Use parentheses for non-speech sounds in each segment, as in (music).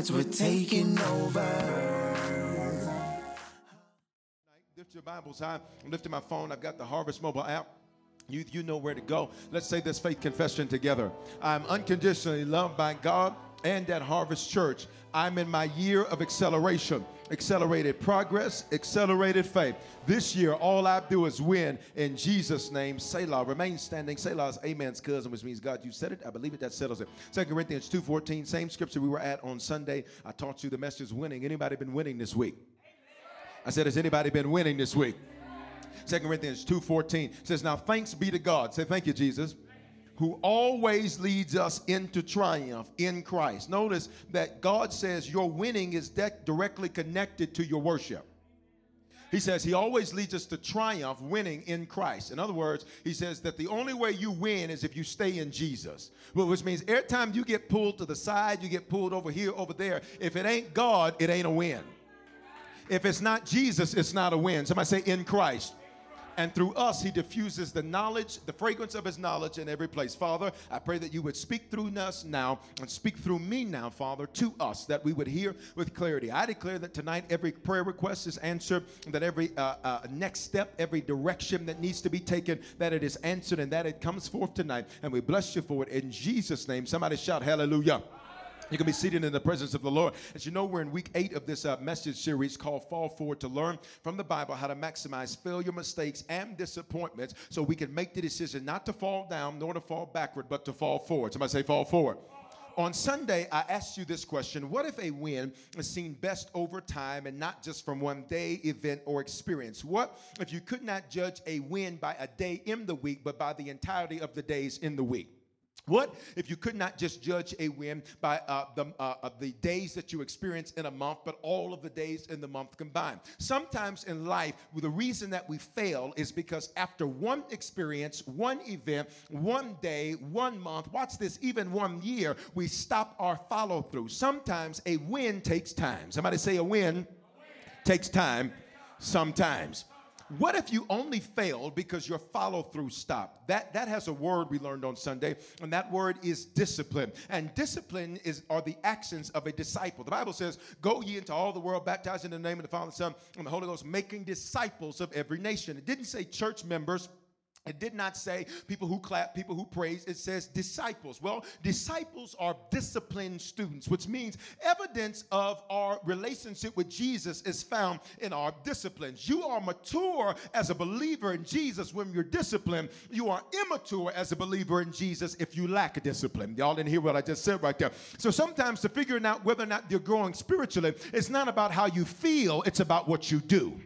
sides, we're taking over. Lift your Bibles high. I'm lifting my phone. I've got the Harvest mobile app. You, you know where to go. Let's say this faith confession together. I'm unconditionally loved by God and at Harvest Church. I'm in my year of acceleration, accelerated progress, accelerated faith. This year, all I do is win in Jesus' name. Selah. Remain standing. Selah is amen's cousin, which means God, you said it. I believe it. That settles it. Second Corinthians 2.14, same scripture we were at on Sunday. I taught you the message winning. Anybody been winning this week? I said, has anybody been winning this week? Second Corinthians 2.14 says, now thanks be to God. Say, thank you, Jesus who always leads us into triumph in Christ. Notice that God says your winning is de- directly connected to your worship. He says he always leads us to triumph, winning in Christ. In other words, he says that the only way you win is if you stay in Jesus. Which means every time you get pulled to the side, you get pulled over here, over there. If it ain't God, it ain't a win. If it's not Jesus, it's not a win. Somebody say in Christ and through us he diffuses the knowledge the fragrance of his knowledge in every place. Father i pray that you would speak through us now and speak through me now father to us that we would hear with clarity. I declare that tonight every prayer request is answered that every uh, uh, next step every direction that needs to be taken that it is answered and that it comes forth tonight. And we bless you for it in jesus name. Somebody shout hallelujah you can be seated in the presence of the Lord. As you know, we're in week eight of this uh, message series called Fall Forward to learn from the Bible how to maximize failure, mistakes, and disappointments so we can make the decision not to fall down nor to fall backward, but to fall forward. Somebody say, fall forward. On Sunday, I asked you this question What if a win is seen best over time and not just from one day, event, or experience? What if you could not judge a win by a day in the week, but by the entirety of the days in the week? What if you could not just judge a win by uh, the, uh, the days that you experience in a month, but all of the days in the month combined? Sometimes in life, the reason that we fail is because after one experience, one event, one day, one month, watch this, even one year, we stop our follow through. Sometimes a win takes time. Somebody say a win, a win. takes time sometimes. What if you only failed because your follow through stopped? That, that has a word we learned on Sunday, and that word is discipline. And discipline is are the actions of a disciple. The Bible says, Go ye into all the world, baptizing in the name of the Father, the Son, and the Holy Ghost, making disciples of every nation. It didn't say church members it did not say people who clap, people who praise. It says disciples. Well, disciples are disciplined students, which means evidence of our relationship with Jesus is found in our disciplines. You are mature as a believer in Jesus when you're disciplined. You are immature as a believer in Jesus if you lack discipline. Y'all didn't hear what I just said right there. So sometimes to figuring out whether or not you're growing spiritually, it's not about how you feel, it's about what you do.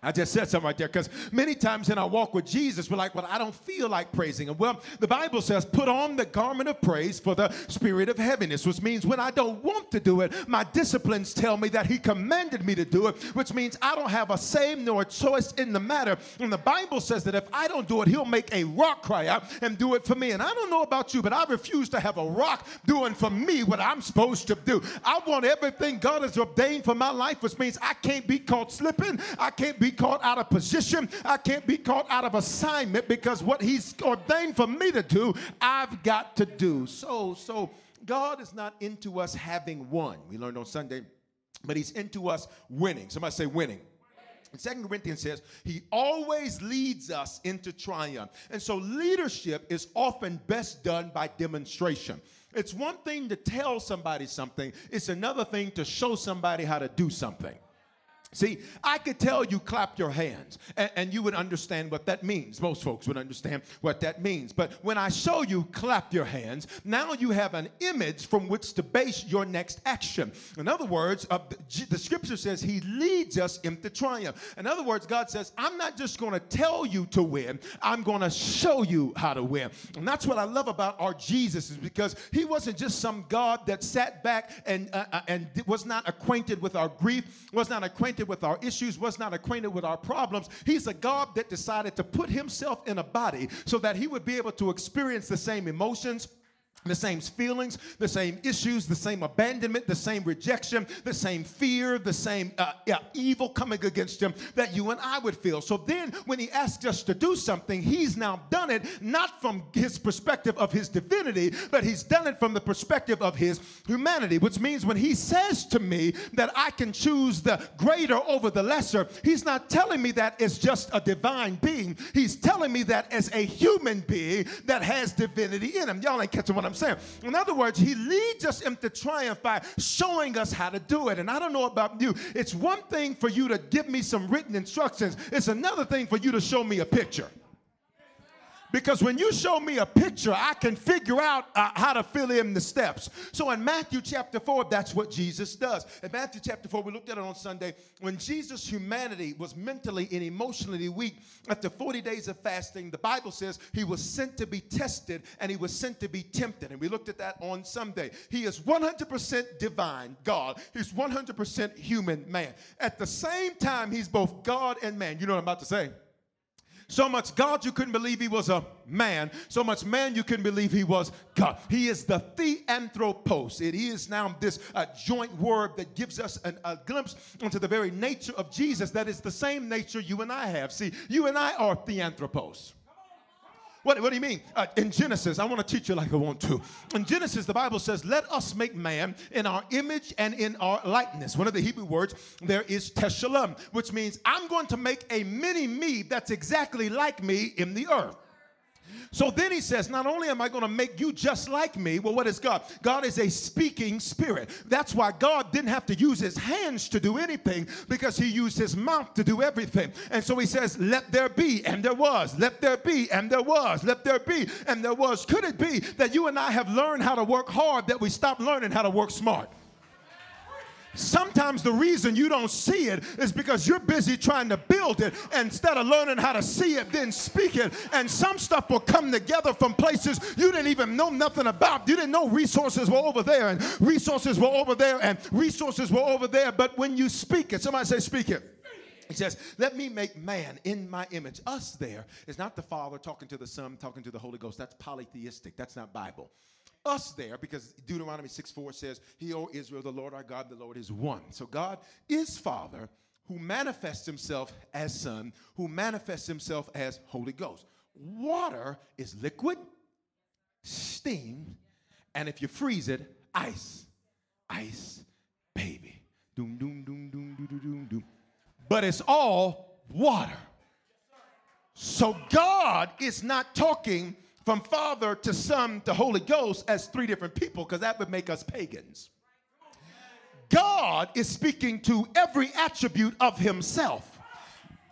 I just said something right there because many times in our walk with Jesus, we're like, well, I don't feel like praising him. Well, the Bible says, put on the garment of praise for the spirit of heaviness, which means when I don't want to do it, my disciplines tell me that he commanded me to do it, which means I don't have a say nor a choice in the matter. And the Bible says that if I don't do it, he'll make a rock cry out and do it for me. And I don't know about you, but I refuse to have a rock doing for me what I'm supposed to do. I want everything God has ordained for my life, which means I can't be caught slipping. I can't be be caught out of position. I can't be caught out of assignment because what He's ordained for me to do, I've got to do. So, so God is not into us having won. We learned on Sunday, but He's into us winning. Somebody say winning. Second Corinthians says he always leads us into triumph. And so leadership is often best done by demonstration. It's one thing to tell somebody something, it's another thing to show somebody how to do something. See, I could tell you clap your hands and, and, you would understand what that means. Most folks would understand what that means. But when I show you clap your hands, now you have an image from which to base your next action. In other words, uh, the scripture says he leads us into triumph. In other words, God says, I'm not just going to tell you to win, I'm going to show you how to win. And that's what I love about our Jesus is because he wasn't just some God that sat back and, uh, uh and was not acquainted with our grief, was not acquainted acquainted with our issues, was not acquainted with our problems. He's a God that decided to put himself in a body so that he would be able to experience the same emotions the same feelings, the same issues, the same abandonment, the same rejection, the same fear, the same uh, yeah, evil coming against him that you and I would feel. So then, when he asks us to do something, he's now done it not from his perspective of his divinity, but he's done it from the perspective of his humanity, which means when he says to me that I can choose the greater over the lesser, he's not telling me that as just a divine being. He's telling me that as a human being that has divinity in him. Y'all ain't catching what I'm saying. In other words, he leads us into triumph by showing us how to do it. And I don't know about you, it's one thing for you to give me some written instructions, it's another thing for you to show me a picture. Because when you show me a picture, I can figure out uh, how to fill in the steps. So in Matthew chapter 4, that's what Jesus does. In Matthew chapter 4, we looked at it on Sunday. When Jesus' humanity was mentally and emotionally weak, after 40 days of fasting, the Bible says he was sent to be tested and he was sent to be tempted. And we looked at that on Sunday. He is 100% divine, God. He's 100% human man. At the same time, he's both God and man. You know what I'm about to say? So much God you couldn't believe he was a man. So much man you couldn't believe he was God. He is the theanthropos. It is now this uh, joint word that gives us an, a glimpse into the very nature of Jesus that is the same nature you and I have. See, you and I are theanthropos. What, what do you mean? Uh, in Genesis, I want to teach you like I want to. In Genesis, the Bible says, Let us make man in our image and in our likeness. One of the Hebrew words there is teshalem, which means I'm going to make a mini me that's exactly like me in the earth. So then he says, Not only am I going to make you just like me, well, what is God? God is a speaking spirit. That's why God didn't have to use his hands to do anything because he used his mouth to do everything. And so he says, Let there be, and there was. Let there be, and there was. Let there be, and there was. Could it be that you and I have learned how to work hard that we stop learning how to work smart? Sometimes the reason you don't see it is because you're busy trying to build it instead of learning how to see it, then speak it. And some stuff will come together from places you didn't even know nothing about. You didn't know resources were over there, and resources were over there, and resources were over there. But when you speak it, somebody say, speak it. He says, Let me make man in my image. Us there is not the Father talking to the Son, talking to the Holy Ghost. That's polytheistic. That's not Bible us there because Deuteronomy 6 4 says, He, O Israel, the Lord our God, the Lord is one. So God is Father who manifests himself as Son, who manifests himself as Holy Ghost. Water is liquid, steam, and if you freeze it, ice. Ice, baby. Doom, doom, doom, doom, doom, doom, doom, doom. But it's all water. So God is not talking from Father to Son to Holy Ghost as three different people because that would make us pagans. God is speaking to every attribute of Himself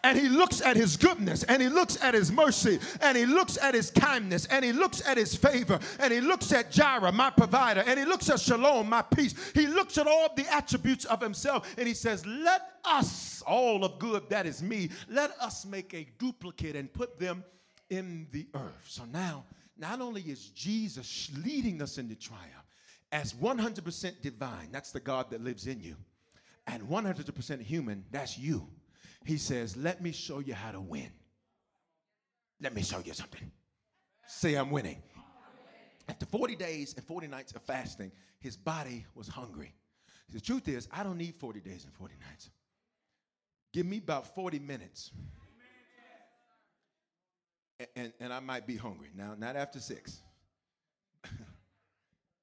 and he looks at his goodness and he looks at his mercy and he looks at his kindness and he looks at his favor and he looks at Jireh, my provider, and he looks at Shalom, my peace. He looks at all the attributes of himself and he says, Let us, all of good that is me, let us make a duplicate and put them in the earth. So now, not only is Jesus leading us into triumph as 100% divine, that's the God that lives in you, and 100% human, that's you. He says, Let me show you how to win. Let me show you something. Say, I'm winning. After 40 days and 40 nights of fasting, his body was hungry. The truth is, I don't need 40 days and 40 nights. Give me about 40 minutes. And, and, I might be hungry. Now, not after six. (laughs)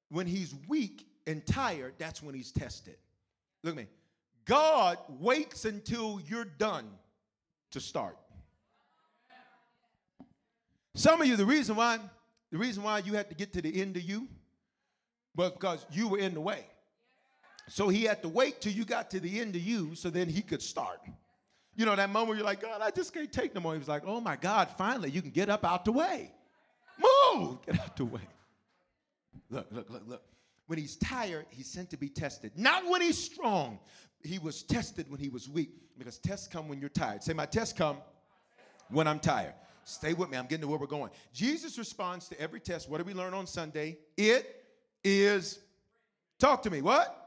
when he's weak and tired, that's when he's tested. Look at me. God waits until you're done to start. Some of you, the reason why, the reason why you had to get to the end of you was because you were in the way. So he had to wait till you got to the end of you so then he could start. You know, that moment you're like, God, I just can't take no more. He was like, oh my God, finally you can get up out the way. Move, (laughs) get out the way. Look, look, look, look. When he's tired, he's sent to be tested. Not when he's strong. He was tested when he was weak because tests come when you're tired. Say, my tests come when I'm tired. Stay with me. I'm getting to where we're going. Jesus responds to every test. What did we learn on Sunday? It is, talk to me, what?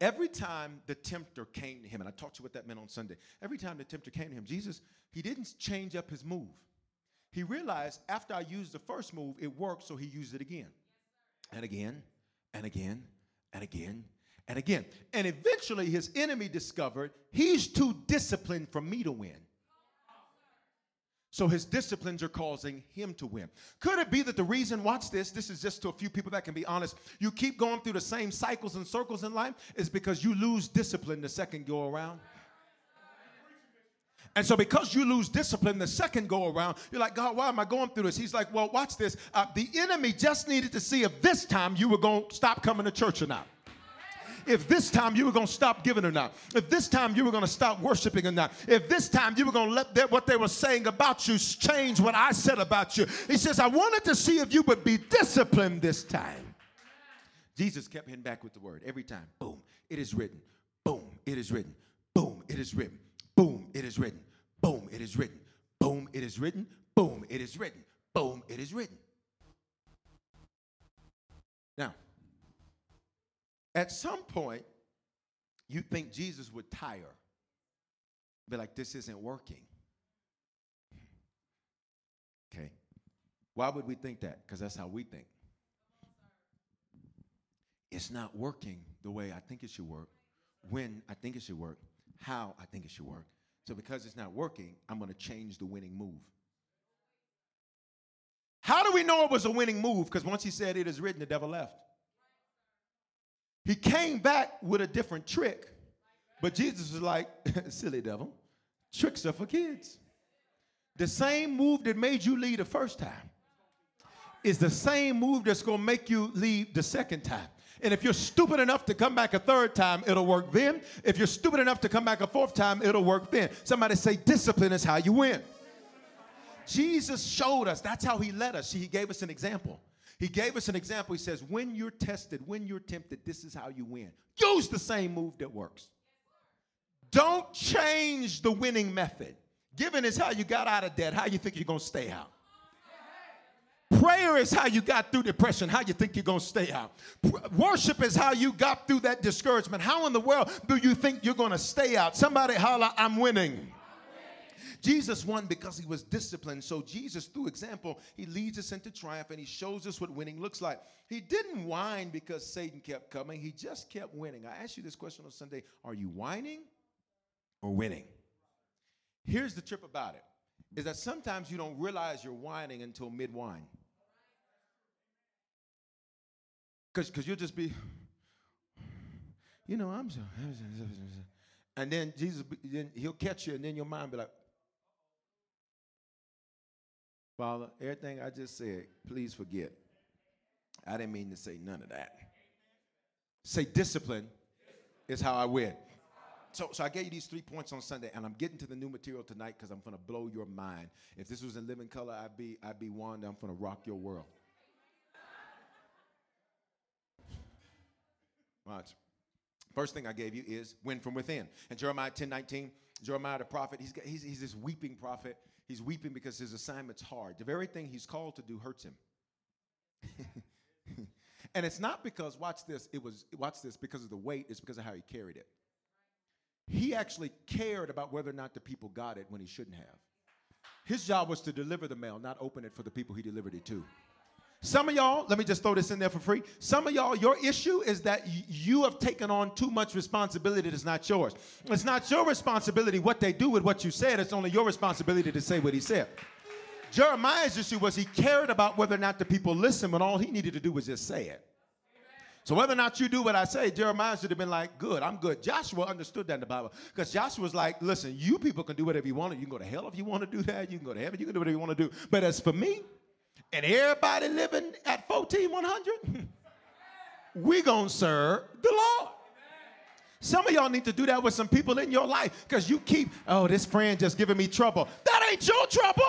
Every time the tempter came to him, and I taught you what that meant on Sunday. Every time the tempter came to him, Jesus, he didn't change up his move. He realized after I used the first move, it worked, so he used it again and again and again and again and again. And eventually his enemy discovered he's too disciplined for me to win. So his disciplines are causing him to win. Could it be that the reason, watch this, this is just to a few people that can be honest, you keep going through the same cycles and circles in life is because you lose discipline the second go around? And so, because you lose discipline the second go around, you're like, God, why am I going through this? He's like, Well, watch this. Uh, the enemy just needed to see if this time you were going to stop coming to church or not if this time you were going to stop giving or not, if this time you were going to stop worshiping or not, if this time you were going to let their, what they were saying about you change what I said about you. He says, I wanted to see if you would be disciplined this time. Jesus kept hitting back with the word every time. Boom, it is written. Boom, it is written. Boom, it is written. Boom, it is written. Boom, it is written. Boom, it is written. Boom, it is written. Boom, it is written. Now, at some point, you think Jesus would tire, be like, this isn't working. Okay. Why would we think that? Because that's how we think. It's not working the way I think it should work, when I think it should work, how I think it should work. So, because it's not working, I'm going to change the winning move. How do we know it was a winning move? Because once he said it is written, the devil left. He came back with a different trick, but Jesus was like, (laughs) silly devil, tricks are for kids. The same move that made you leave the first time is the same move that's gonna make you leave the second time. And if you're stupid enough to come back a third time, it'll work then. If you're stupid enough to come back a fourth time, it'll work then. Somebody say, discipline is how you win. Jesus showed us, that's how he led us. He gave us an example. He gave us an example. He says, when you're tested, when you're tempted, this is how you win. Use the same move that works. Don't change the winning method. Giving is how you got out of debt. How you think you're going to stay out? Prayer is how you got through depression. How you think you're going to stay out? Worship is how you got through that discouragement. How in the world do you think you're going to stay out? Somebody holla, I'm winning. Jesus won because he was disciplined. So Jesus, through example, he leads us into triumph and he shows us what winning looks like. He didn't whine because Satan kept coming. He just kept winning. I asked you this question on Sunday. Are you whining or winning? Here's the trip about it. Is that sometimes you don't realize you're whining until mid whine. Because you'll just be, you know, I'm so. And then Jesus, then he'll catch you, and then your mind be like, Father, everything I just said, please forget. I didn't mean to say none of that. Say discipline is how I win. So, so I gave you these three points on Sunday, and I'm getting to the new material tonight because I'm going to blow your mind. If this was in living color, I'd be I'd be Wanda. I'm going to rock your world. Watch. First thing I gave you is win from within. And Jeremiah 10 19, Jeremiah the prophet, he's, got, he's, he's this weeping prophet. He's weeping because his assignment's hard. The very thing he's called to do hurts him. (laughs) and it's not because, watch this, it was, watch this, because of the weight, it's because of how he carried it. He actually cared about whether or not the people got it when he shouldn't have. His job was to deliver the mail, not open it for the people he delivered it to. Some of y'all, let me just throw this in there for free. Some of y'all, your issue is that you have taken on too much responsibility that's not yours. It's not your responsibility what they do with what you said, it's only your responsibility to say what he said. Jeremiah's issue was he cared about whether or not the people listened, but all he needed to do was just say it. So whether or not you do what I say, Jeremiah should have been like, good, I'm good. Joshua understood that in the Bible. Because Joshua was like, listen, you people can do whatever you want. You can go to hell if you want to do that. You can go to heaven. You can do whatever you want to do. But as for me, and everybody living at 14100, (laughs) we going to serve the Lord. Some of y'all need to do that with some people in your life because you keep, oh, this friend just giving me trouble. That ain't your trouble.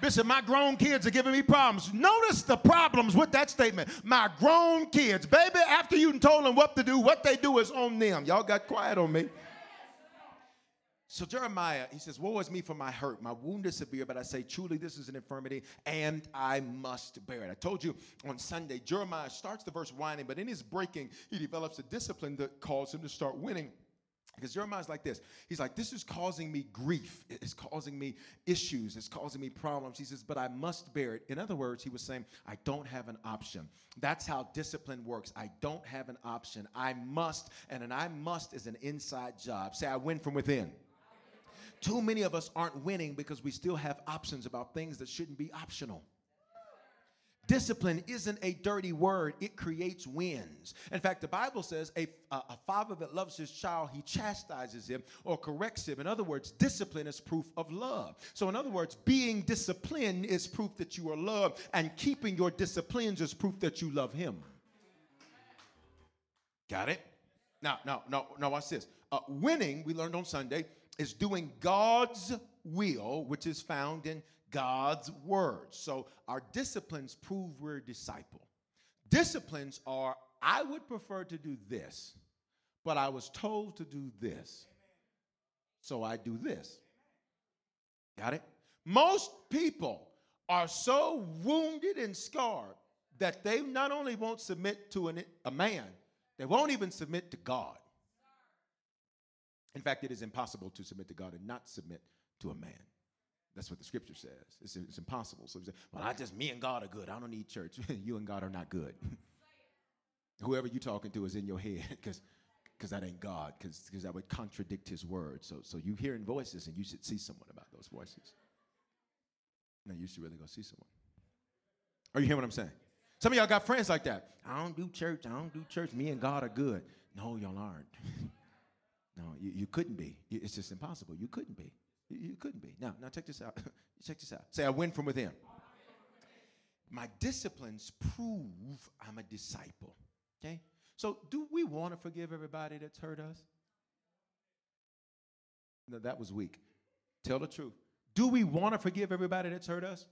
Bishop, my grown kids are giving me problems. Notice the problems with that statement. My grown kids. Baby, after you told them what to do, what they do is on them. Y'all got quiet on me. So Jeremiah, he says, Woe is me for my hurt. My wound is severe, but I say, truly, this is an infirmity, and I must bear it. I told you on Sunday, Jeremiah starts the verse whining, but in his breaking, he develops a discipline that calls him to start winning. Because Jeremiah's like this. He's like, This is causing me grief. It's causing me issues. It's causing me problems. He says, But I must bear it. In other words, he was saying, I don't have an option. That's how discipline works. I don't have an option. I must. And an I must is an inside job. Say, I win from within. Too many of us aren't winning because we still have options about things that shouldn't be optional. Discipline isn't a dirty word, it creates wins. In fact, the Bible says a, a, father that loves his child, he chastises him or corrects him. In other words, discipline is proof of love. So, in other words, being disciplined is proof that you are loved, and keeping your disciplines is proof that you love him. Got it? Now, now, now, now, watch this. Uh, winning, we learned on Sunday, is doing God's will, which is found in God's word. So our disciplines prove we're a disciple. Disciplines are, I would prefer to do this, but I was told to do this. So I do this. Got it? Most people are so wounded and scarred that they not only won't submit to an, a man, they won't even submit to God. In fact, it is impossible to submit to God and not submit to a man. That's what the scripture says. It's, it's impossible. So, say, well, I just, me and God are good. I don't need church. (laughs) you and God are not good. (laughs) Whoever you're talking to is in your head (laughs) because because that ain't God, because that would contradict his word. So, so you hearing voices and you should see someone about those voices. Now you should really go see someone. Are you hearing what I'm saying? Some of y'all got friends like that. I don't do church. I don't do church. Me and God are good. No, y'all aren't. No, you, you couldn't be. It's just impossible. You couldn't be. You, couldn't be. Now, now check this out. (laughs) check this out. Say, I win from within. My disciplines prove I'm a disciple. Okay? So, do we want to forgive everybody that's hurt us? No, that was weak. Tell the truth. Do we want to forgive everybody that's hurt us?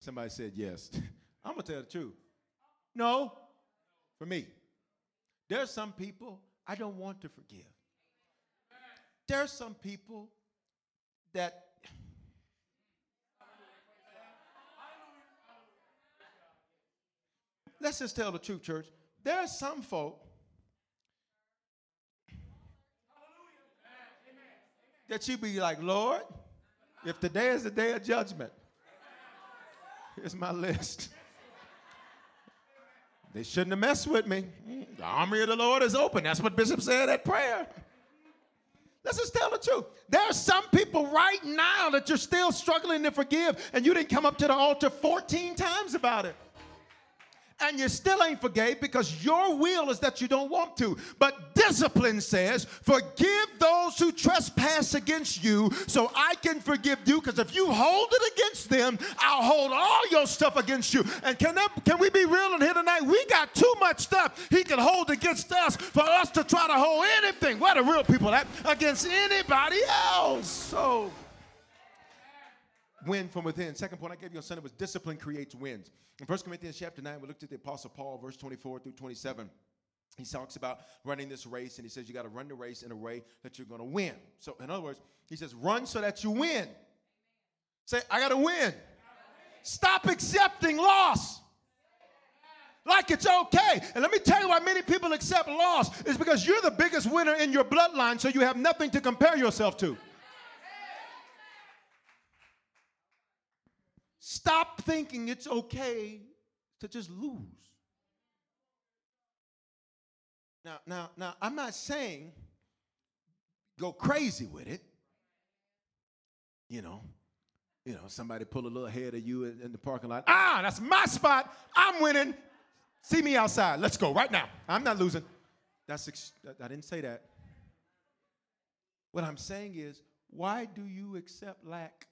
Somebody said yes. I'm going to tell the truth. No, for me. There are some people I don't want to forgive. There are some people that Let's just tell the truth, church. There are some folk that you be like, Lord, if today is the day of judgment, here's my list. They shouldn't have messed with me. The army of the Lord is open. That's what Bishop said at prayer. Let's just tell the truth. There are some people right now that you're still struggling to forgive, and you didn't come up to the altar 14 times about it. And you still ain't forgave because your will is that you don't want to. But discipline says, forgive those who trespass against you so I can forgive you. Because if you hold it against them, I'll hold all your stuff against you. And can, that, can we be real in here tonight? We got too much stuff he can hold against us for us to try to hold anything. Where the real people at? Against anybody else. So win from within. Second point I gave you on Sunday was discipline creates wins. In 1 Corinthians chapter 9, we looked at the Apostle Paul, verse 24 through 27. He talks about running this race, and he says you got to run the race in a way that you're going to win. So, in other words, he says, run so that you win. Say, I got to win. Stop accepting loss like it's okay. And let me tell you why many people accept loss is because you're the biggest winner in your bloodline, so you have nothing to compare yourself to. Stop thinking it's okay to just lose. Now, now, now, I'm not saying go crazy with it. You know, you know, somebody pull a little ahead of you in, in the parking lot. Ah, that's my spot. I'm winning. See me outside. Let's go right now. I'm not losing. That's ex- I didn't say that. What I'm saying is, why do you accept lack?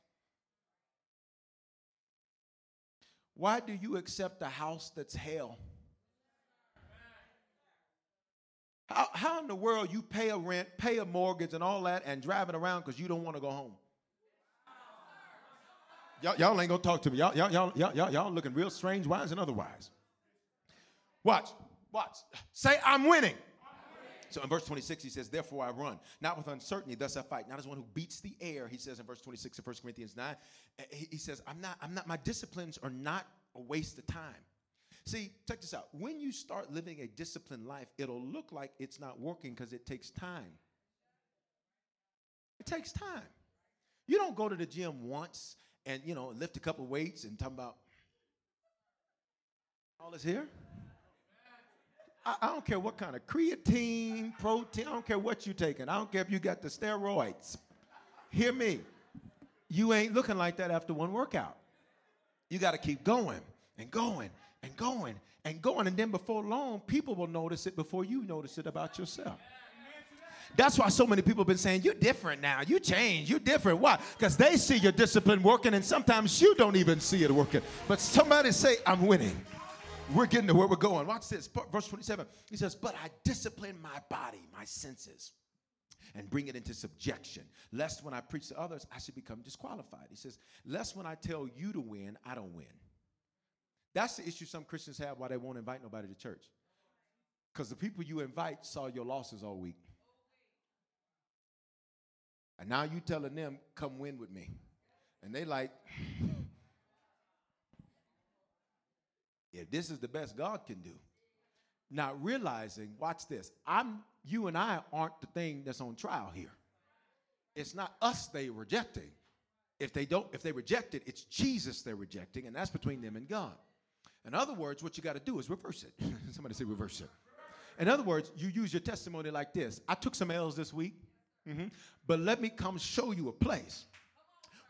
Why do you accept a house that's hell? How, how in the world you pay a rent, pay a mortgage, and all that, and driving around because you don't want to go home? Y'all, y'all ain't gonna talk to me. Y'all, y'all, y'all, y'all, y'all y'all looking real strange, wise and otherwise. Watch, watch. Say, I'm winning. So in verse 26, he says, Therefore I run, not with uncertainty, thus I fight, not as one who beats the air, he says in verse 26 of 1 Corinthians 9. Eh, he says, I'm not, I'm not, my disciplines are not a waste of time. See, check this out. When you start living a disciplined life, it'll look like it's not working because it takes time. It takes time. You don't go to the gym once and you know lift a couple weights and talk about all is here. I, I, don't care what kind of creatine, protein, I don't care what you're taking. I don't care if you got the steroids. Hear me. You ain't looking like that after one workout. You got to keep going and going and going and going. And then before long, people will notice it before you notice it about yourself. That's why so many people have been saying, You're different now. You change. You're different. Why? Because they see your discipline working, and sometimes you don't even see it working. But somebody say, I'm winning. We're getting to where we're going. Watch this. Verse 27. He says, But I discipline my body, my senses, and bring it into subjection, lest when I preach to others, I should become disqualified. He says, Lest when I tell you to win, I don't win. That's the issue some Christians have why they won't invite nobody to church. Because the people you invite saw your losses all week. And now you telling them, come win with me. And they like, if this is the best God can do. Not realizing, watch this, I'm you and I aren't the thing that's on trial here. It's not us they rejecting. If they don't, if they reject it, it's Jesus they're rejecting, and that's between them and God. In other words, what you got to do is reverse it. (laughs) Somebody say reverse it. In other words, you use your testimony like this. I took some L's this week. Mm-hmm. But let me come show you a place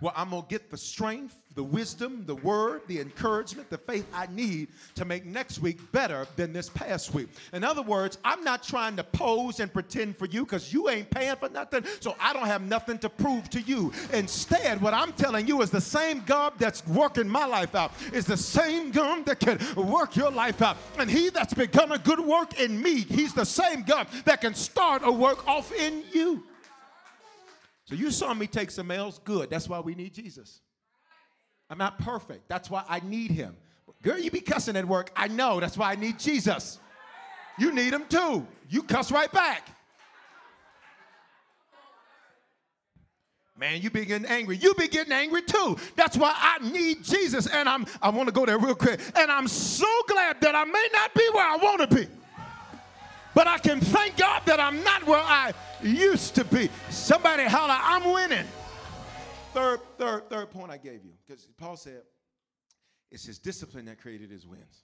where I'm going to get the strength, the wisdom, the word, the encouragement, the faith I need to make next week better than this past week. In other words, I'm not trying to pose and pretend for you because you ain't paying for nothing, so I don't have nothing to prove to you. Instead, what I'm telling you is the same God that's working my life out is the same God that can work your life out. And he that's begun a good work in me, he's the same God that can start a work off in you. So you saw me take some L's. Good. That's why we need Jesus. I'm not perfect. That's why I need him. Girl, you be cussing at work. I know. That's why I need Jesus. You need him too. You cuss right back. Man, you be getting angry. You be getting angry too. That's why I need Jesus. And I'm I want to go there real quick. And I'm so glad that I may not be where I want to be. But I can thank God that I'm not where I used to be. Somebody holler, I'm winning. Third, third, third point I gave you, because Paul said it's his discipline that created his wins.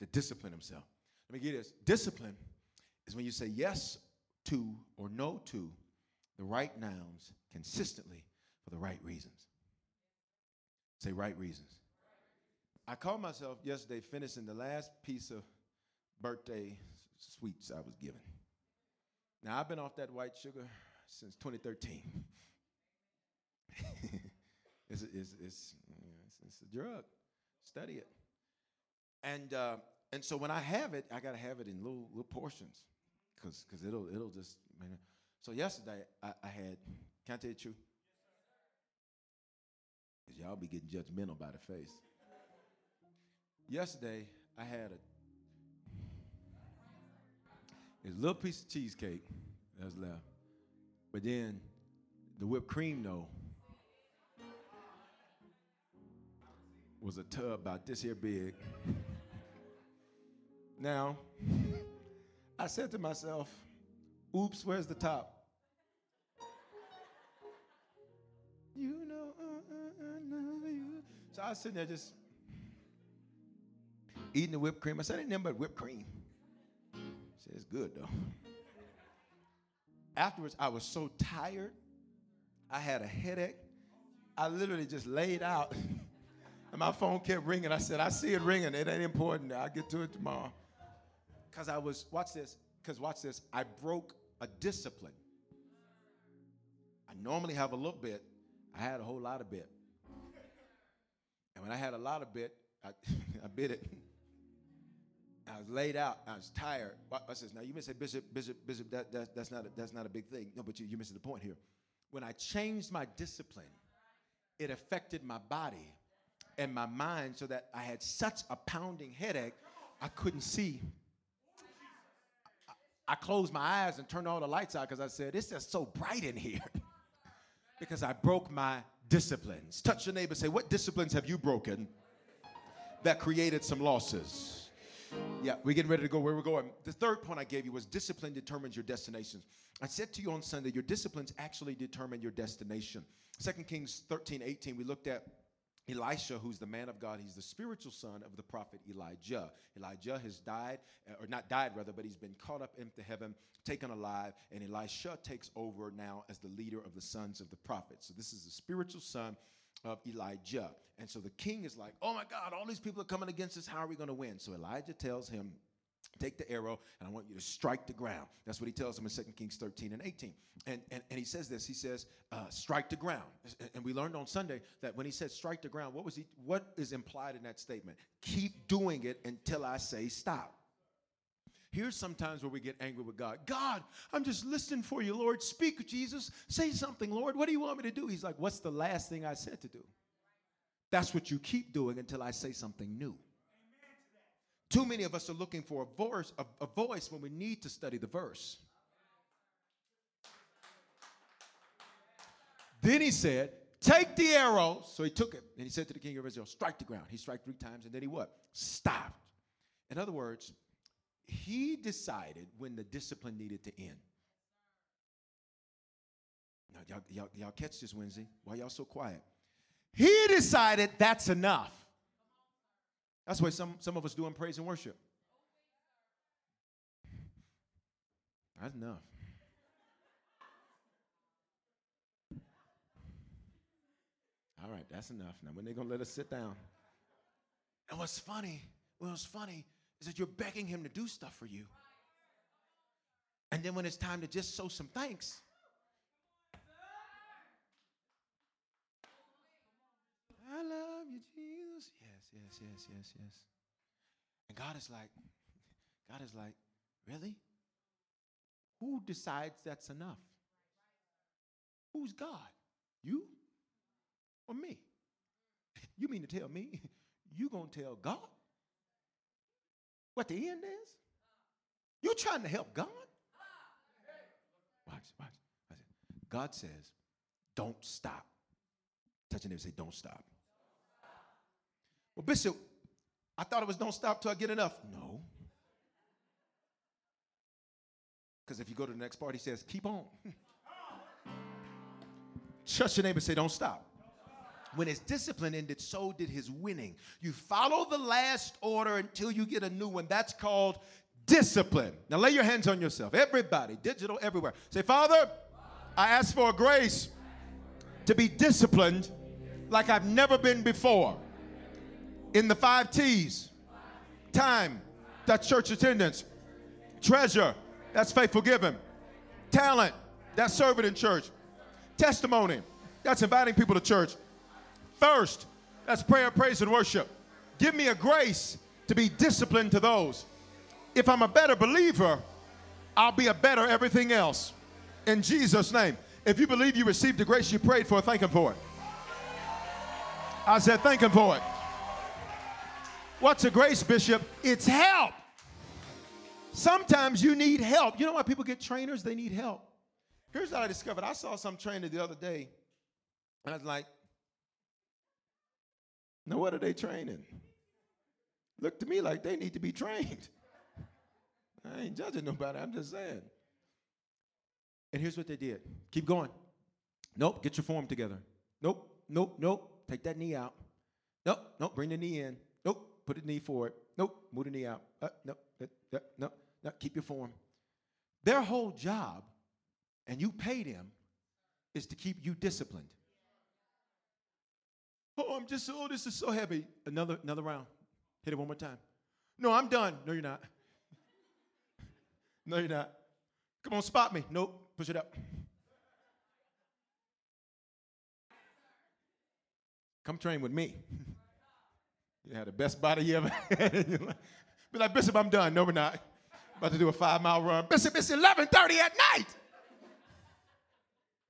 To discipline himself. Let me get this. Discipline is when you say yes to or no to the right nouns consistently for the right reasons. Say right reasons. I, I called myself yesterday finishing the last piece of birthday sweets I was given. Now, I've been off that white sugar since 2013. (laughs) it's, it's, it's, it's, a drug. Study it. And, uh, and so when I have it, I got to have it in little, little portions because cause it'll, it'll just, man. So yesterday, I, I had, can I tell you the truth? Because y'all be getting judgmental by the face. Yesterday, I had a there's a little piece of cheesecake that was left. But then the whipped cream, though, was a tub about this here big. (laughs) now, I said to myself, oops, where's the top? You know, uh, uh, uh, you. So I was sitting there just eating the whipped cream. I said, ain't nothing but whipped cream. Said, it's good though. (laughs) Afterwards, I was so tired. I had a headache. I literally just laid out. (laughs) and my phone kept ringing. I said, I see it ringing. It ain't important. I'll get to it tomorrow. Because I was, watch this, because watch this, I broke a discipline. I normally have a little bit. I had a whole lot of bit. And when I had a lot of bit, I, (laughs) I bit it. I was laid out. I was tired. I says, now you may say, Bishop, Bishop, Bishop, that, that, that's, not a, that's not a big thing. No, but you, you're missing the point here. When I changed my discipline, it affected my body and my mind so that I had such a pounding headache, I couldn't see. I, I closed my eyes and turned all the lights out because I said, it's just so bright in here. (laughs) because I broke my disciplines. Touch your neighbor, say, what disciplines have you broken that created some losses? Yeah, we're getting ready to go where we're going. The third point I gave you was discipline determines your destinations. I said to you on Sunday, your disciplines actually determine your destination. Second Kings 13, 18, we looked at Elisha, who's the man of God, he's the spiritual son of the prophet Elijah. Elijah has died, uh, or not died rather, but he's been caught up into heaven, taken alive, and Elisha takes over now as the leader of the sons of the prophets. So this is the spiritual son of Elijah. And so the king is like, oh my God, all these people are coming against us. How are we going to win? So Elijah tells him, take the arrow and I want you to strike the ground. That's what he tells him in 2 Kings 13 and 18. And, and, and he says this, he says, uh, strike the ground. And we learned on Sunday that when he said strike the ground, what was he, what is implied in that statement? Keep doing it until I say stop. Here's sometimes where we get angry with God. God, I'm just listening for you, Lord. Speak, Jesus. Say something, Lord. What do you want me to do? He's like, What's the last thing I said to do? That's what you keep doing until I say something new. Too many of us are looking for a voice, a, a voice when we need to study the verse. Then he said, Take the arrow. So he took it and he said to the king of Israel, Strike the ground. He struck three times and then he what? Stopped. In other words, he decided when the discipline needed to end. Now, y'all, y'all, y'all catch this Wednesday? Why y'all so quiet? He decided that's enough. That's why some, some of us doing praise and worship. That's enough. All right, that's enough. Now, when they gonna let us sit down? And what's funny, what's funny is that you're begging him to do stuff for you. And then when it's time to just show some thanks, I love you, Jesus. Yes, yes, yes, yes, yes. And God is like, God is like, really? Who decides that's enough? Who's God? You or me? (laughs) You mean to tell me (laughs) you gonna tell God what the end is? You trying to help God? Watch, watch. God says, don't stop. Touch your neighbor say, don't stop. Well, Bishop, I thought it was don't stop till I get enough. No. Because if you go to the next part, he says, keep on. (laughs) Touch your neighbor say, don't stop. When his discipline ended, so did his winning. You follow the last order until you get a new one. That's called discipline. Now lay your hands on yourself. Everybody, digital everywhere. Say, Father, I ask for grace to be disciplined like I've never been before. in the five T's time, that's church attendance, treasure, that's faithful giving, talent, that's serving in church, testimony, that's inviting people to church, thirst, that's prayer, praise, and worship. Give me a grace to be disciplined to those. If I'm a better believer, I'll be a better everything else. In Jesus' name. If you believe you received the grace you prayed for, thank Him for it. I said, thank Him for it. What's a grace, Bishop? It's help. Sometimes you need help. You know why people get trainers? They need help. Here's what I discovered. I saw some trainer the other day, and I was like, now what are they training? Look to me like they need to be (laughs) trained. I ain't judging nobody, I'm just saying. And here's what they did keep going. Nope, get your form together. Nope, nope, nope. Take that knee out. Nope, nope, bring the knee in. Nope, put the knee forward. Nope, move the knee out. Uh, nope, uh, uh, no, no, keep your form. Their whole job, and you pay them, is to keep you disciplined. Oh, I'm just, oh, this is so heavy. Another, another round. Hit it one more time. No, I'm done. No, you're not. no, you're not. Come on, spot me. Nope. Push it up. Come train with me. (laughs) you had the best body you ever had. Be like, Bishop, I'm done. No, we're not. About to do a five mile run. Bishop, it's 11:30 at night.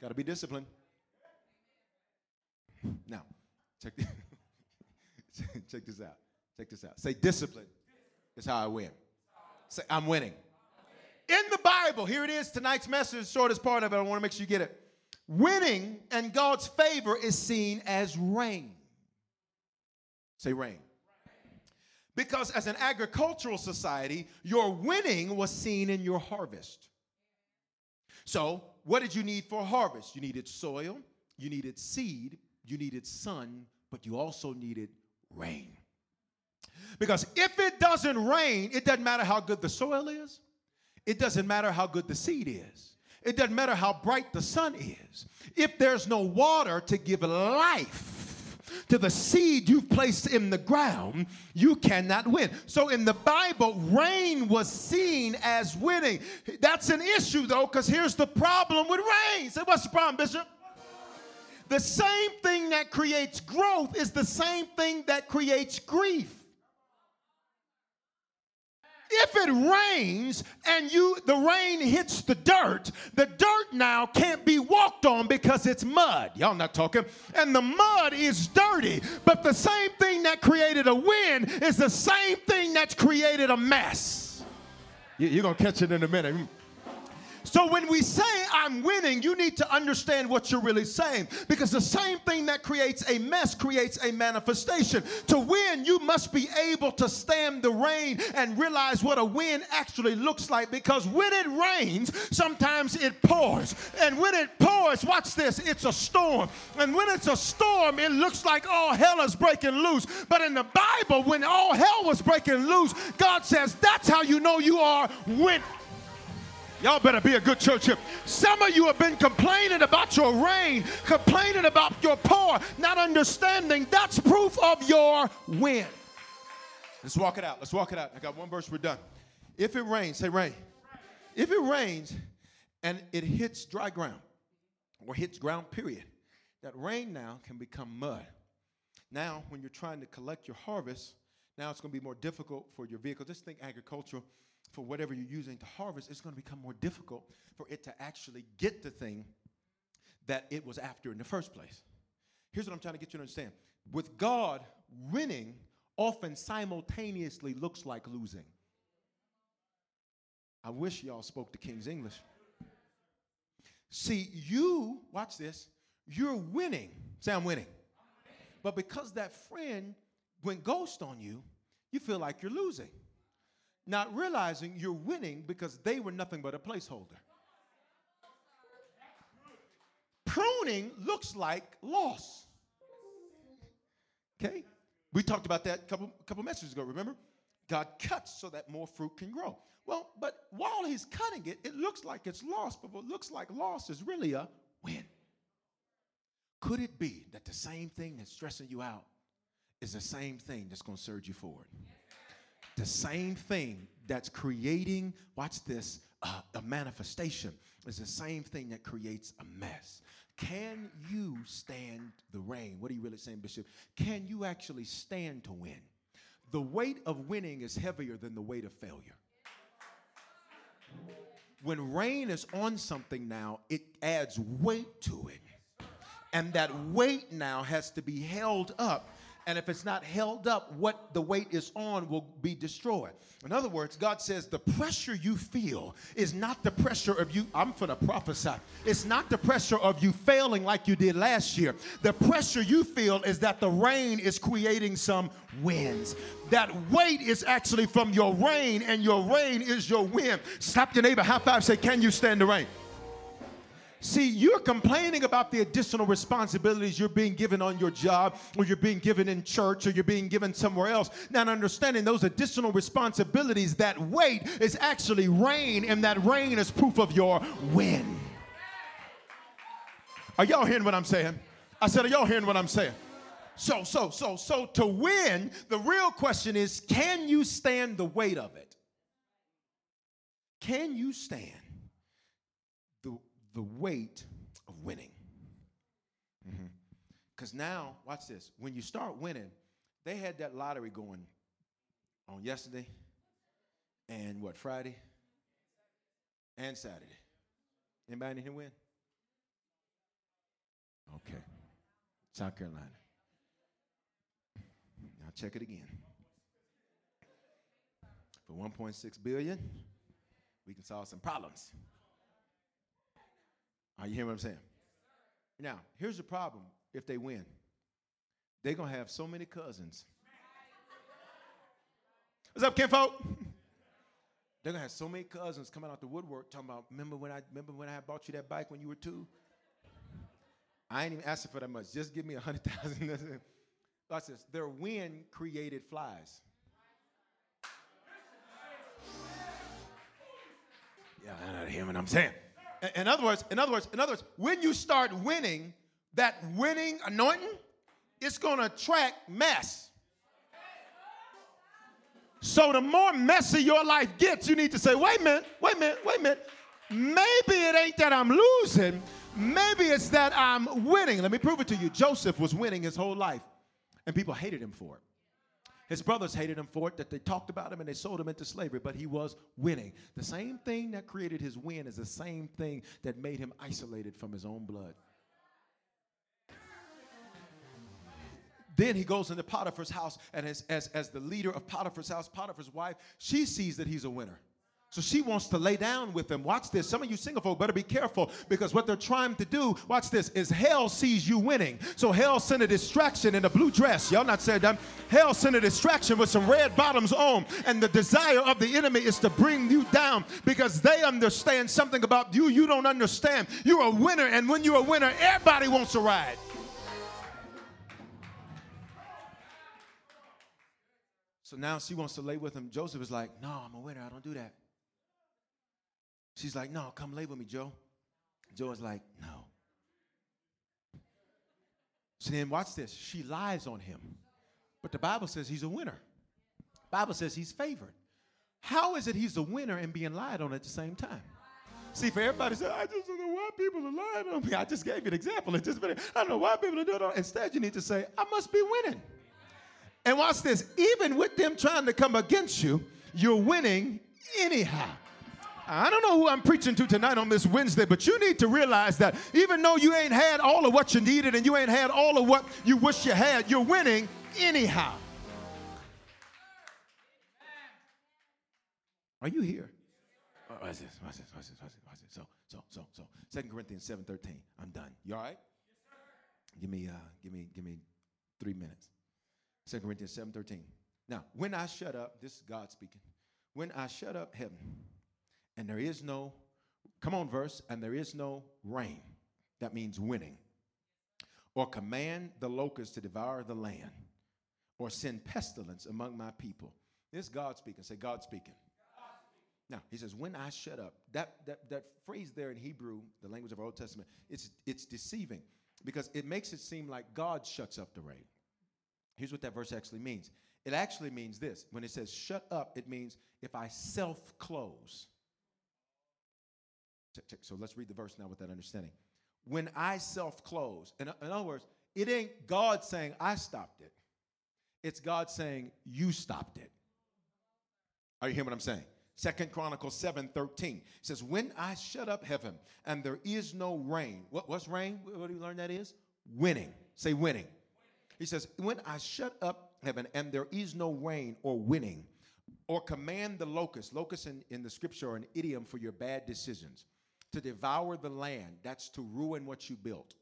Got to be disciplined. Now, check this, (laughs) check this out. Check this out. Say discipline is how I win. Say I'm winning. In the Bible, here it is, tonight's message, shortest part of it. I want to make sure you get it. Winning and God's favor is seen as rain. Say rain. Because as an agricultural society, your winning was seen in your harvest. So, what did you need for harvest? You needed soil, you needed seed, you needed sun, but you also needed rain. Because if it doesn't rain, it doesn't matter how good the soil is, it doesn't matter how good the seed is, it doesn't matter how bright the sun is. If there's no water to give life, to the seed you've placed in the ground, you cannot win. So in the Bible, rain was seen as winning. That's an issue though, because here's the problem with rain. Say, what's the problem, Bishop? The same thing that creates growth is the same thing that creates grief. If it rains and you the rain hits the dirt the dirt now can't be walked on because it's mud. Y'all not talking? And the mud is dirty. But the same thing that created a wind is the same thing that's created a mess. You're gonna catch it in a minute so when we say I'm winning, you need to understand what you're really saying because the same thing that creates a mess creates a manifestation. To win, you must be able to stand the rain and realize what a win actually looks like because when it rains, sometimes it pours. And when it pours, watch this, it's a storm. And when it's a storm, it looks like all hell is breaking loose. But in the Bible, when all hell was breaking loose, God says that's how you know you are winning. Y'all better be a good church here. Some of you have been complaining about your rain, complaining about your poor, not understanding that's proof of your win. Let's walk it out. Let's walk it out. I got one verse, we're done. If it rains, say rain. If it rains and it hits dry ground or hits ground, period, that rain now can become mud. Now, when you're trying to collect your harvest, now it's going to be more difficult for your vehicle. Just think agricultural for whatever you're using to harvest, it's going to become more difficult for it to actually get the thing that it was after in the first place. Here's what I'm trying to get you to understand with God, winning often simultaneously looks like losing. I wish y'all spoke the King's English. See, you, watch this, you're winning. Say, I'm winning. But because that friend went ghost on you, you feel like you're losing not realizing you're winning because they were nothing but a placeholder. Pruning looks like loss. Okay? We talked about that a couple, couple messages ago, remember? God cuts so that more fruit can grow. Well, but while he's cutting it, it looks like it's lost, but what looks like loss is really a win. Could it be that the same thing that's stressing you out is the same thing that's going to surge you forward. The same thing that's creating, watch this, uh, a manifestation is the same thing that creates a mess. Can you stand the rain? What are you really saying, Bishop? Can you actually stand to win? The weight of winning is heavier than the weight of failure. When rain is on something now, it adds weight to it. And that weight now has to be held up and if it's not held up, what the weight is on will be destroyed. In other words, God says the pressure you feel is not the pressure of you. I'm for the prophesy. It's not the pressure of you failing like you did last year. The pressure you feel is that the rain is creating some winds. That weight is actually from your rain, and your rain is your wind. Stop your neighbor, high five, say, Can you stand the rain? See, you're complaining about the additional responsibilities you're being given on your job, or you're being given in church, or you're being given somewhere else. Not understanding those additional responsibilities, that weight is actually rain, and that rain is proof of your win. Are y'all hearing what I'm saying? I said, Are y'all hearing what I'm saying? So, so, so, so to win, the real question is can you stand the weight of it? Can you stand the weight of winning. Because mm-hmm. now, watch this. When you start winning, they had that lottery going on yesterday and what, Friday and Saturday. Anybody here win? Okay. South Carolina. Now check it again. For 1.6 billion, we can solve some problems. Are you hearing what I'm saying? Now, here's the problem if they win. They're going to have so many cousins. What's up, kinfolk? They're gonna have so many cousins coming out the woodwork talking about, remember when I remember when I bought you that bike when you were two? I ain't even asking for that much. Just give me a hundred thousand. (laughs) Watch this. Their win created flies. Yeah, I know what I'm saying. In other words, in other words, in other words, when you start winning, that winning anointing, it's going to attract mess. So the more messy your life gets, you need to say, wait a minute, wait a minute, wait a minute. Maybe it ain't that I'm losing. Maybe it's that I'm winning. Let me prove it to you. Joseph was winning his whole life, and people hated him for it. His brothers hated him for it, that they talked about him and they sold him into slavery, but he was winning. The same thing that created his win is the same thing that made him isolated from his own blood. Then he goes into Potiphar's house, and as, as, as the leader of Potiphar's house, Potiphar's wife, she sees that he's a winner. So she wants to lay down with him. Watch this. Some of you single folk better be careful because what they're trying to do, watch this, is hell sees you winning. So hell sent a distraction in a blue dress. Y'all not saying that. Hell sent a distraction with some red bottoms on. And the desire of the enemy is to bring you down because they understand something about you you don't understand. You're a winner. And when you're a winner, everybody wants to ride. So now she wants to lay with him. Joseph is like, No, I'm a winner. I don't do that. She's like, No, come lay with me, Joe. Joe is like, No. So then watch this. She lies on him. But the Bible says he's a winner. Bible says he's favored. How is it he's a winner and being lied on at the same time? See, for everybody say, I just don't know why people are lying on me. I just gave you an example. It's just been, I don't know why people are doing it. Instead, you need to say, I must be winning. And watch this. Even with them trying to come against you, you're winning anyhow. I don't know who I'm preaching to tonight on this Wednesday, but you need to realize that even though you ain't had all of what you needed and you ain't had all of what you wish you had, you're winning anyhow. Are you here? Oh, watch this, watch this, watch this, watch this, watch this. So, so, so, so. Second Corinthians 7 13. I'm done. You all right? Give me, uh, give me, give me three minutes. Second Corinthians 7 13. Now, when I shut up, this is God speaking. When I shut up heaven, and there is no, come on, verse, and there is no rain. That means winning. Or command the locusts to devour the land, or send pestilence among my people. This is God speaking. Say, God speaking. Now, he says, when I shut up, that, that, that phrase there in Hebrew, the language of our Old Testament, it's, it's deceiving because it makes it seem like God shuts up the rain. Here's what that verse actually means it actually means this. When it says shut up, it means if I self close. So let's read the verse now with that understanding. When I self close, in, in other words, it ain't God saying I stopped it, it's God saying you stopped it. Are you hearing what I'm saying? Second Chronicles 7 13 says, When I shut up heaven and there is no rain, what, what's rain? What do you learn that is? Winning. Say winning. He says, When I shut up heaven and there is no rain or winning, or command the locust, locust in, in the scripture are an idiom for your bad decisions, to devour the land, that's to ruin what you built.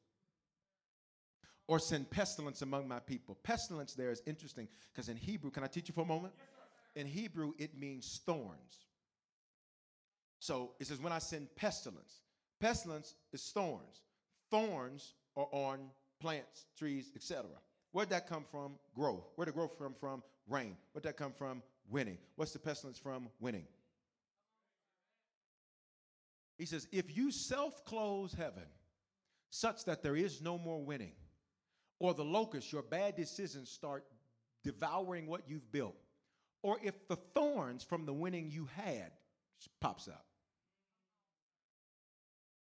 Or send pestilence among my people. Pestilence there is interesting because in Hebrew, can I teach you for a moment? Yes, in Hebrew, it means thorns. So it says, when I send pestilence, pestilence is thorns. Thorns are on plants, trees, etc. Where'd that come from? Growth. Where'd the growth come from? Rain. Where'd that come from? Winning. What's the pestilence from? Winning. He says, if you self close heaven such that there is no more winning, or the locust, your bad decisions start devouring what you've built, or if the thorns from the winning you had pops up.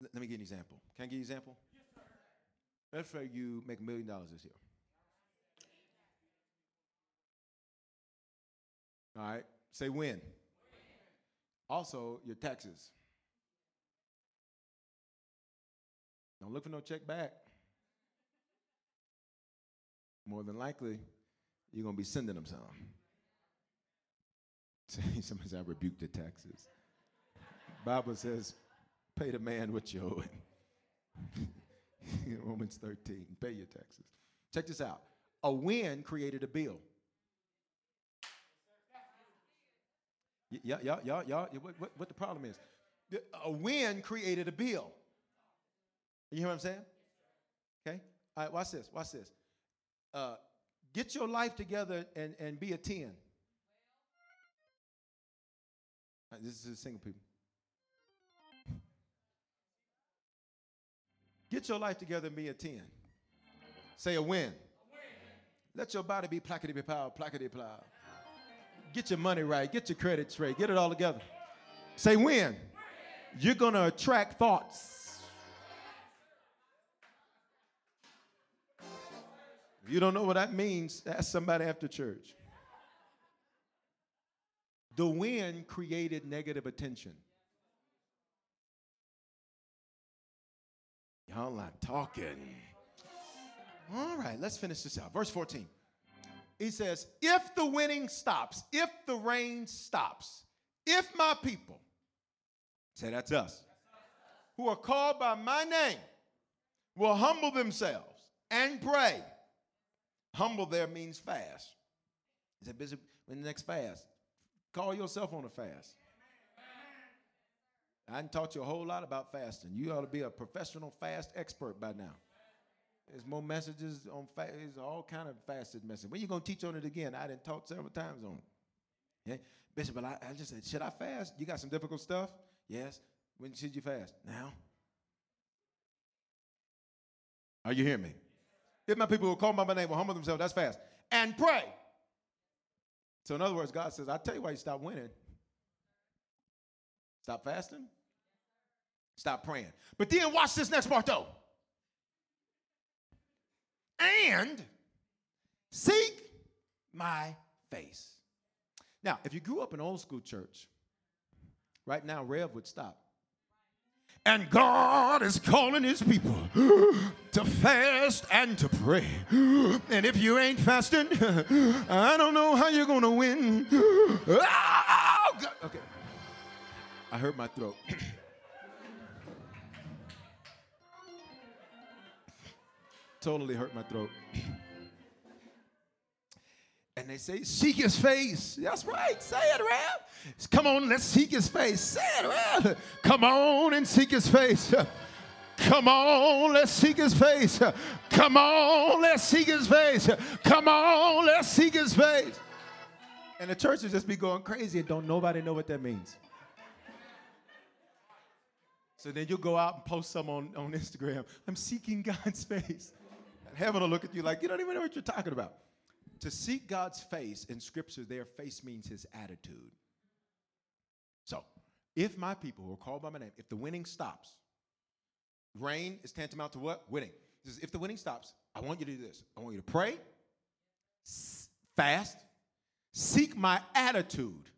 Let me give you an example. Can I give you an example? Yes, sir. Let's say you make a million dollars this year. All right, say when. Also, your taxes. Don't look for no check back. More than likely, you're going to be sending them some. (laughs) Somebody said, I rebuke the taxes. Bible says, pay the man what you owe him. (laughs) Romans 13, pay your taxes. Check this out. A wind created a bill. Yeah, yeah. What, what, what the problem is? A wind created a bill. You hear what I'm saying? Okay. All right. Watch this. Watch this. Uh, get your life together and, and be a 10. Right, this is single people. Get your life together and be a 10. Say a win. Let your body be plackety plow, plackety plow. Get your money right. Get your credit straight. Get it all together. Say win. You're going to attract thoughts. You don't know what that means, ask somebody after church. The wind created negative attention. Y'all not talking. All right, let's finish this out. Verse 14 he says, if the winning stops, if the rain stops, if my people, say that's us, who are called by my name, will humble themselves and pray. Humble there means fast. He said, Bishop, when the next fast? Call yourself on a fast. I didn't taught you a whole lot about fasting. You ought to be a professional fast expert by now. There's more messages on fast. There's all kind of fasted message. When you gonna teach on it again? I didn't taught several times on it. Okay? Bishop, but I, I just said, should I fast? You got some difficult stuff? Yes. When should you fast? Now. Are you hearing me? If my people will call by my name will humble themselves, that's fast. And pray. So in other words, God says, I'll tell you why you stop winning. Stop fasting. Stop praying. But then watch this next part though and seek my face. Now, if you grew up in old school church, right now Rev would stop. And God is calling his people (gasps) to fast and to pray. (gasps) And if you ain't fasting, (laughs) I don't know how you're going to win. (gasps) Oh, okay. I hurt my throat. (clears throat) totally hurt my throat. (clears throat) and they say, Seek his face. That's right. Say it, Rab. Come on, let's seek his face. Say it, Rab. Come on and seek his face. Come on, let's seek his face. Come on, let's seek his face. Come on, let's seek his face. And the church will just be going crazy and don't nobody know what that means. So then you'll go out and post some on, on Instagram. I'm seeking God's face. And Heaven will look at you like, you don't even know what you're talking about. To seek God's face in scripture, their face means his attitude. So, if my people who are called by my name, if the winning stops, rain is tantamount to what? Winning. Says, if the winning stops, I want you to do this. I want you to pray, fast, seek my attitude.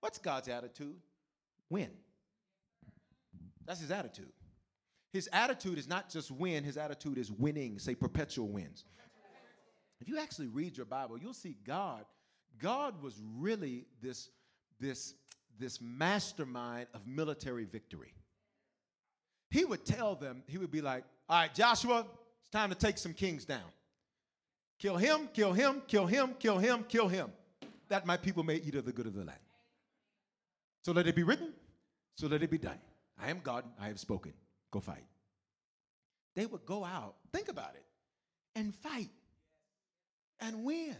What's God's attitude? Win. That's his attitude. His attitude is not just win, his attitude is winning, say perpetual wins. If you actually read your Bible, you'll see God. God was really this, this, this mastermind of military victory. He would tell them, he would be like, All right, Joshua, it's time to take some kings down. Kill him, kill him, kill him, kill him, kill him. That my people may eat of the good of the land. So let it be written, so let it be done. I am God, I have spoken. Go fight. They would go out, think about it, and fight and win.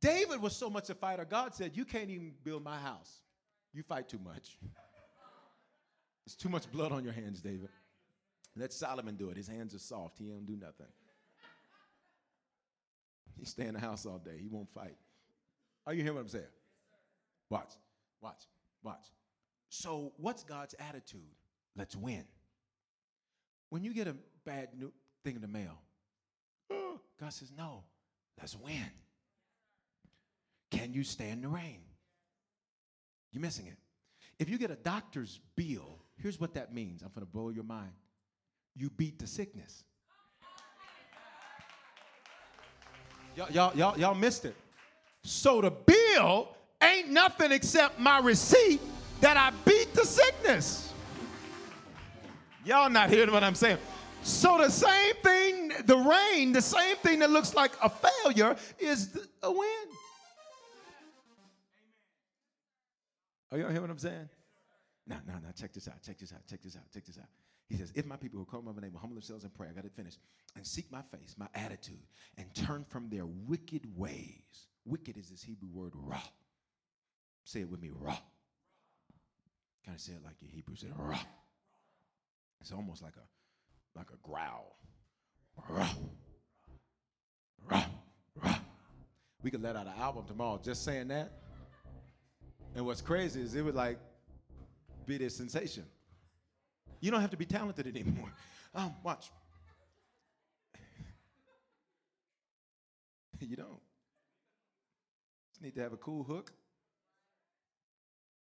David was so much a fighter, God said, You can't even build my house. You fight too much. (laughs) There's too much blood on your hands, David. Let Solomon do it. His hands are soft. He don't do nothing. (laughs) He stay in the house all day. He won't fight. Are you hearing what I'm saying? Watch, watch, watch. So, what's God's attitude? Let's win. When you get a bad new thing in the mail, (gasps) God says, No, let's win. Can you stand the rain? You're missing it. If you get a doctor's bill, here's what that means. I'm going to blow your mind. You beat the sickness. Y'all, y'all, y'all, y'all missed it. So the bill ain't nothing except my receipt that I beat the sickness. Y'all not hearing what I'm saying. So the same thing, the rain, the same thing that looks like a failure is a win. Are y'all hearing what I'm saying? Now, now, now, check this out, check this out, check this out, check this out. He says, If my people who call my name will humble themselves and pray, I got it finished, and seek my face, my attitude, and turn from their wicked ways. Wicked is this Hebrew word ra. Say it with me, ra. Kind of say it like your Hebrew say ra. It's almost like a like a growl. We could let out an album tomorrow just saying that. And what's crazy is it would like be this sensation. You don't have to be talented anymore. (laughs) Um, watch. (laughs) you don't. Just need to have a cool hook,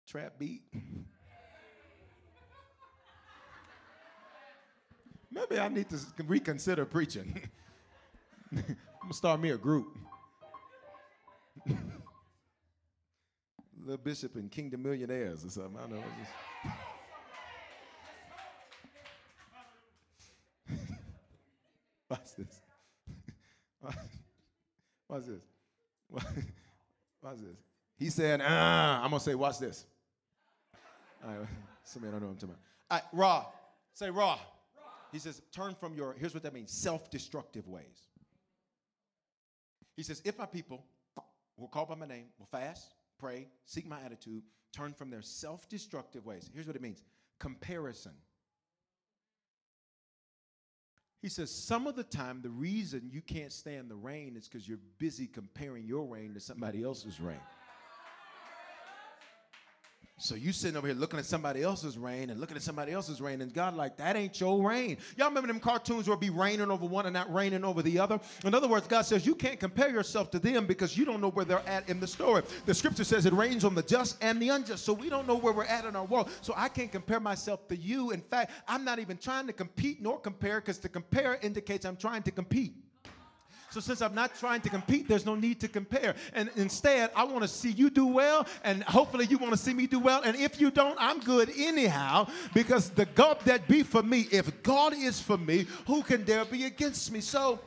trap beat. (laughs) Maybe I need to reconsider preaching. (laughs) I'm gonna start me a group. (laughs) Little Bishop and Kingdom Millionaires or something. I don't know. (laughs) Watch this. Watch this. Watch this. He said, ah, I'm to say, watch this. All right, somebody don't know what I'm talking about. All right, raw. Say raw. He says, turn from your, here's what that means self destructive ways. He says, if my people will call by my name, will fast, pray, seek my attitude, turn from their self destructive ways. Here's what it means comparison. He says, some of the time, the reason you can't stand the rain is because you're busy comparing your rain to somebody else's rain. So you sitting over here looking at somebody else's rain and looking at somebody else's rain, and God like that ain't your rain. Y'all remember them cartoons where it be raining over one and not raining over the other? In other words, God says you can't compare yourself to them because you don't know where they're at in the story. The scripture says it rains on the just and the unjust, so we don't know where we're at in our world. So I can't compare myself to you. In fact, I'm not even trying to compete nor compare because to compare indicates I'm trying to compete. So since I'm not trying to compete, there's no need to compare. And instead, I want to see you do well, and hopefully you want to see me do well. And if you don't, I'm good anyhow, because the God that be for me, if God is for me, who can dare be against me? So,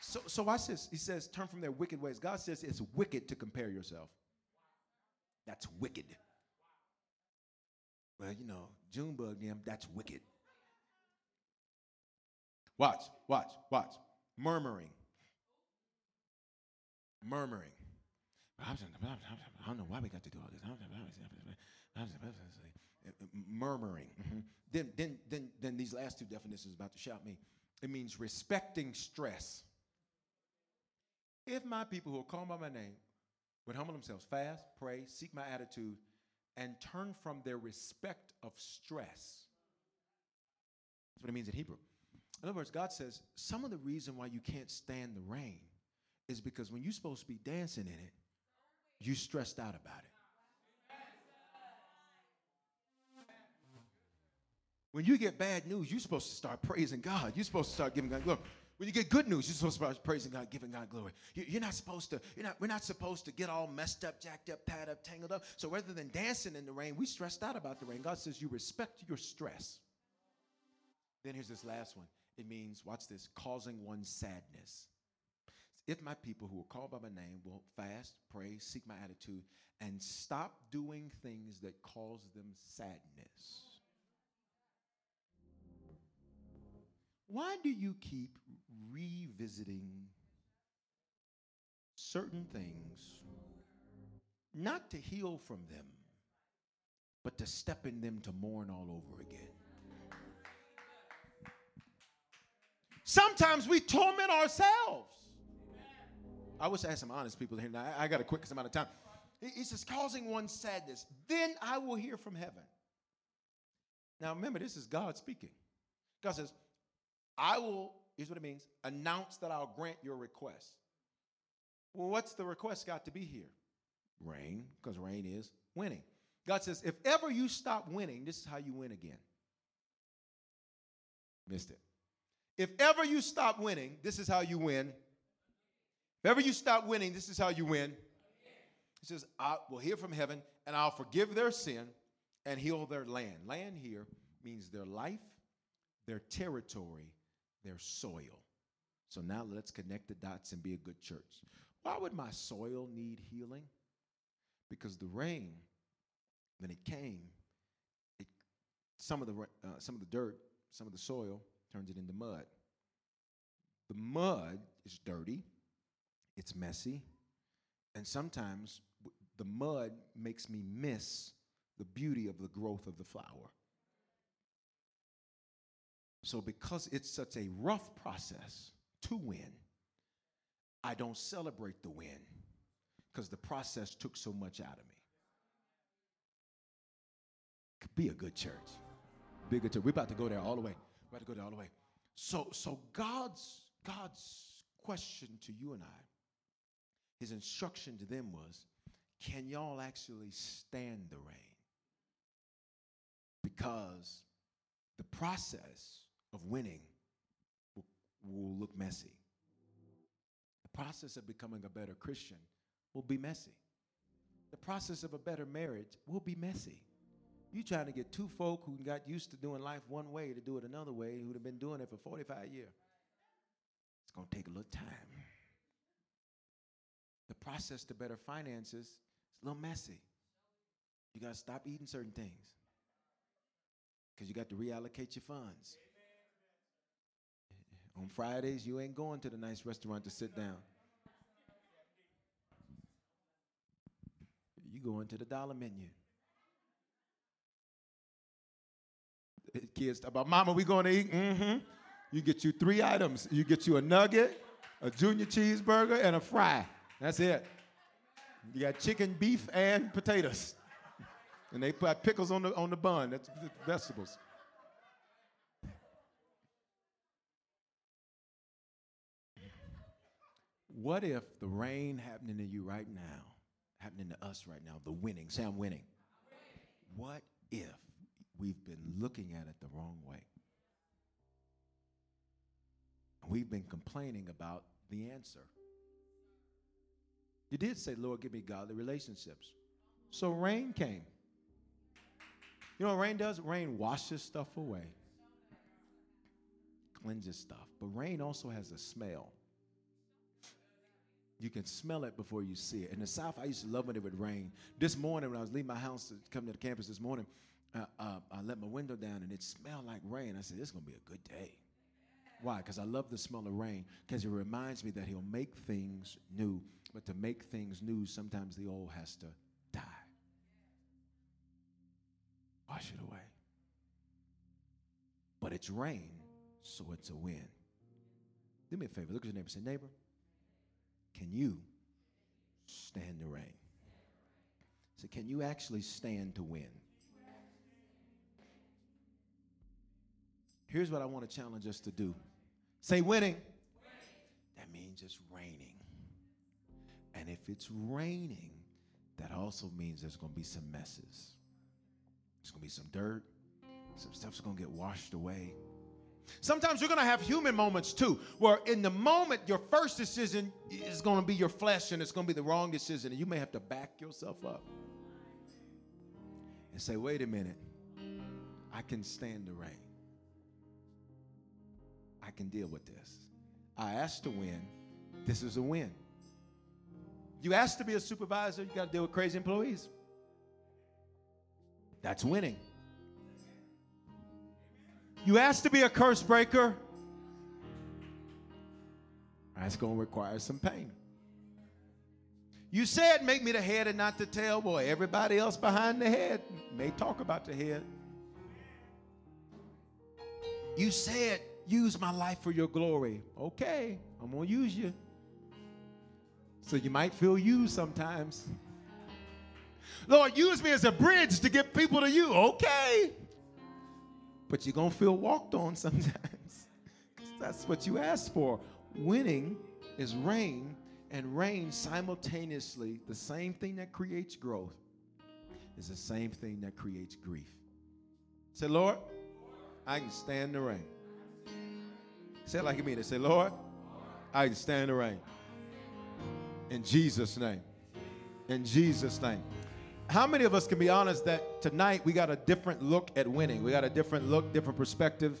so, so watch this. He says, turn from their wicked ways. God says it's wicked to compare yourself. That's wicked. Well, you know, Junebug them, that's wicked. Watch, watch, watch. Murmuring murmuring. I don't know why we got to do all this. Murmuring. Mm-hmm. Then, then, then, then these last two definitions about to shout me. It means respecting stress. If my people who are called by my name would humble themselves, fast, pray, seek my attitude, and turn from their respect of stress. That's what it means in Hebrew. In other words, God says some of the reason why you can't stand the rain is because when you're supposed to be dancing in it, you stressed out about it. When you get bad news, you're supposed to start praising God. You're supposed to start giving God glory. When you get good news, you're supposed to start praising God, giving God glory. You're not supposed to, you're not, we're not supposed to get all messed up, jacked up, tied up, tangled up. So rather than dancing in the rain, we stressed out about the rain. God says you respect your stress. Then here's this last one. It means, watch this, causing one sadness. If my people who are called by my name will fast, pray, seek my attitude, and stop doing things that cause them sadness. Why do you keep revisiting certain things, not to heal from them, but to step in them to mourn all over again? Sometimes we torment ourselves. I wish I had some honest people here. Now, I got a quick amount of time. He says, causing one sadness, then I will hear from heaven. Now, remember, this is God speaking. God says, I will, here's what it means announce that I'll grant your request. Well, what's the request got to be here? Rain, because rain is winning. God says, if ever you stop winning, this is how you win again. Missed it. If ever you stop winning, this is how you win. If ever you stop winning, this is how you win. He says, I will hear from heaven and I'll forgive their sin and heal their land. Land here means their life, their territory, their soil. So now let's connect the dots and be a good church. Why would my soil need healing? Because the rain, when it came, it, some, of the, uh, some of the dirt, some of the soil turns it into mud. The mud is dirty, it's messy, and sometimes the mud makes me miss the beauty of the growth of the flower. So, because it's such a rough process to win, I don't celebrate the win because the process took so much out of me. Be a good church. Be a good church. We're about to go there all the way. We're about to go there all the way. So, so God's God's question to you and I, his instruction to them was, can y'all actually stand the rain? Because the process of winning will, will look messy. The process of becoming a better Christian will be messy. The process of a better marriage will be messy. You trying to get two folk who got used to doing life one way to do it another way, who'd have been doing it for 45 years. It's going to take a little time. The process to better finances is a little messy. You got to stop eating certain things because you got to reallocate your funds. On Fridays, you ain't going to the nice restaurant to sit down. You going to the dollar menu. Kids about, Mama, we going to eat? Mm-hmm. You get you three items. You get you a nugget, a junior cheeseburger, and a fry. That's it. You got chicken, beef, and potatoes. And they put pickles on the on the bun. That's vegetables. What if the rain happening to you right now, happening to us right now, the winning, say I'm winning. What if we've been looking at it the wrong way? We've been complaining about the answer. You did say, Lord, give me godly relationships. So rain came. You know what rain does? Rain washes stuff away, cleanses stuff. But rain also has a smell. You can smell it before you see it. In the South, I used to love when it would rain. This morning, when I was leaving my house to come to the campus this morning, uh, uh, I let my window down and it smelled like rain. I said, This is going to be a good day. Why? Because I love the smell of rain, because it reminds me that He'll make things new. But to make things new, sometimes the old has to die. Wash it away. But it's rain, so it's a win. Do me a favor. Look at your neighbor. Say, neighbor, Can you stand the rain? So, can you actually stand to win? Here's what I want to challenge us to do say winning. That means it's raining. And if it's raining, that also means there's going to be some messes. There's going to be some dirt, some stuff's going to get washed away. Sometimes you're going to have human moments too, where in the moment, your first decision is going to be your flesh and it's going to be the wrong decision. And you may have to back yourself up and say, wait a minute, I can stand the rain. I can deal with this. I asked to win. This is a win. You asked to be a supervisor, you got to deal with crazy employees. That's winning. You asked to be a curse breaker. That's going to require some pain. You said, make me the head and not the tail. Boy, everybody else behind the head may talk about the head. You said, use my life for your glory. Okay, I'm going to use you. So you might feel used sometimes. Lord, use me as a bridge to get people to you. Okay. But you're going to feel walked on (laughs) sometimes. That's what you asked for. Winning is rain, and rain simultaneously, the same thing that creates growth, is the same thing that creates grief. Say, Lord, I can stand the rain. Say it like you mean it. Say, Lord, I can stand the rain. In Jesus' name. In Jesus' name. How many of us can be honest that tonight we got a different look at winning? We got a different look, different perspective.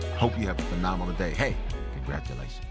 Hope you have a phenomenal day. Hey, congratulations.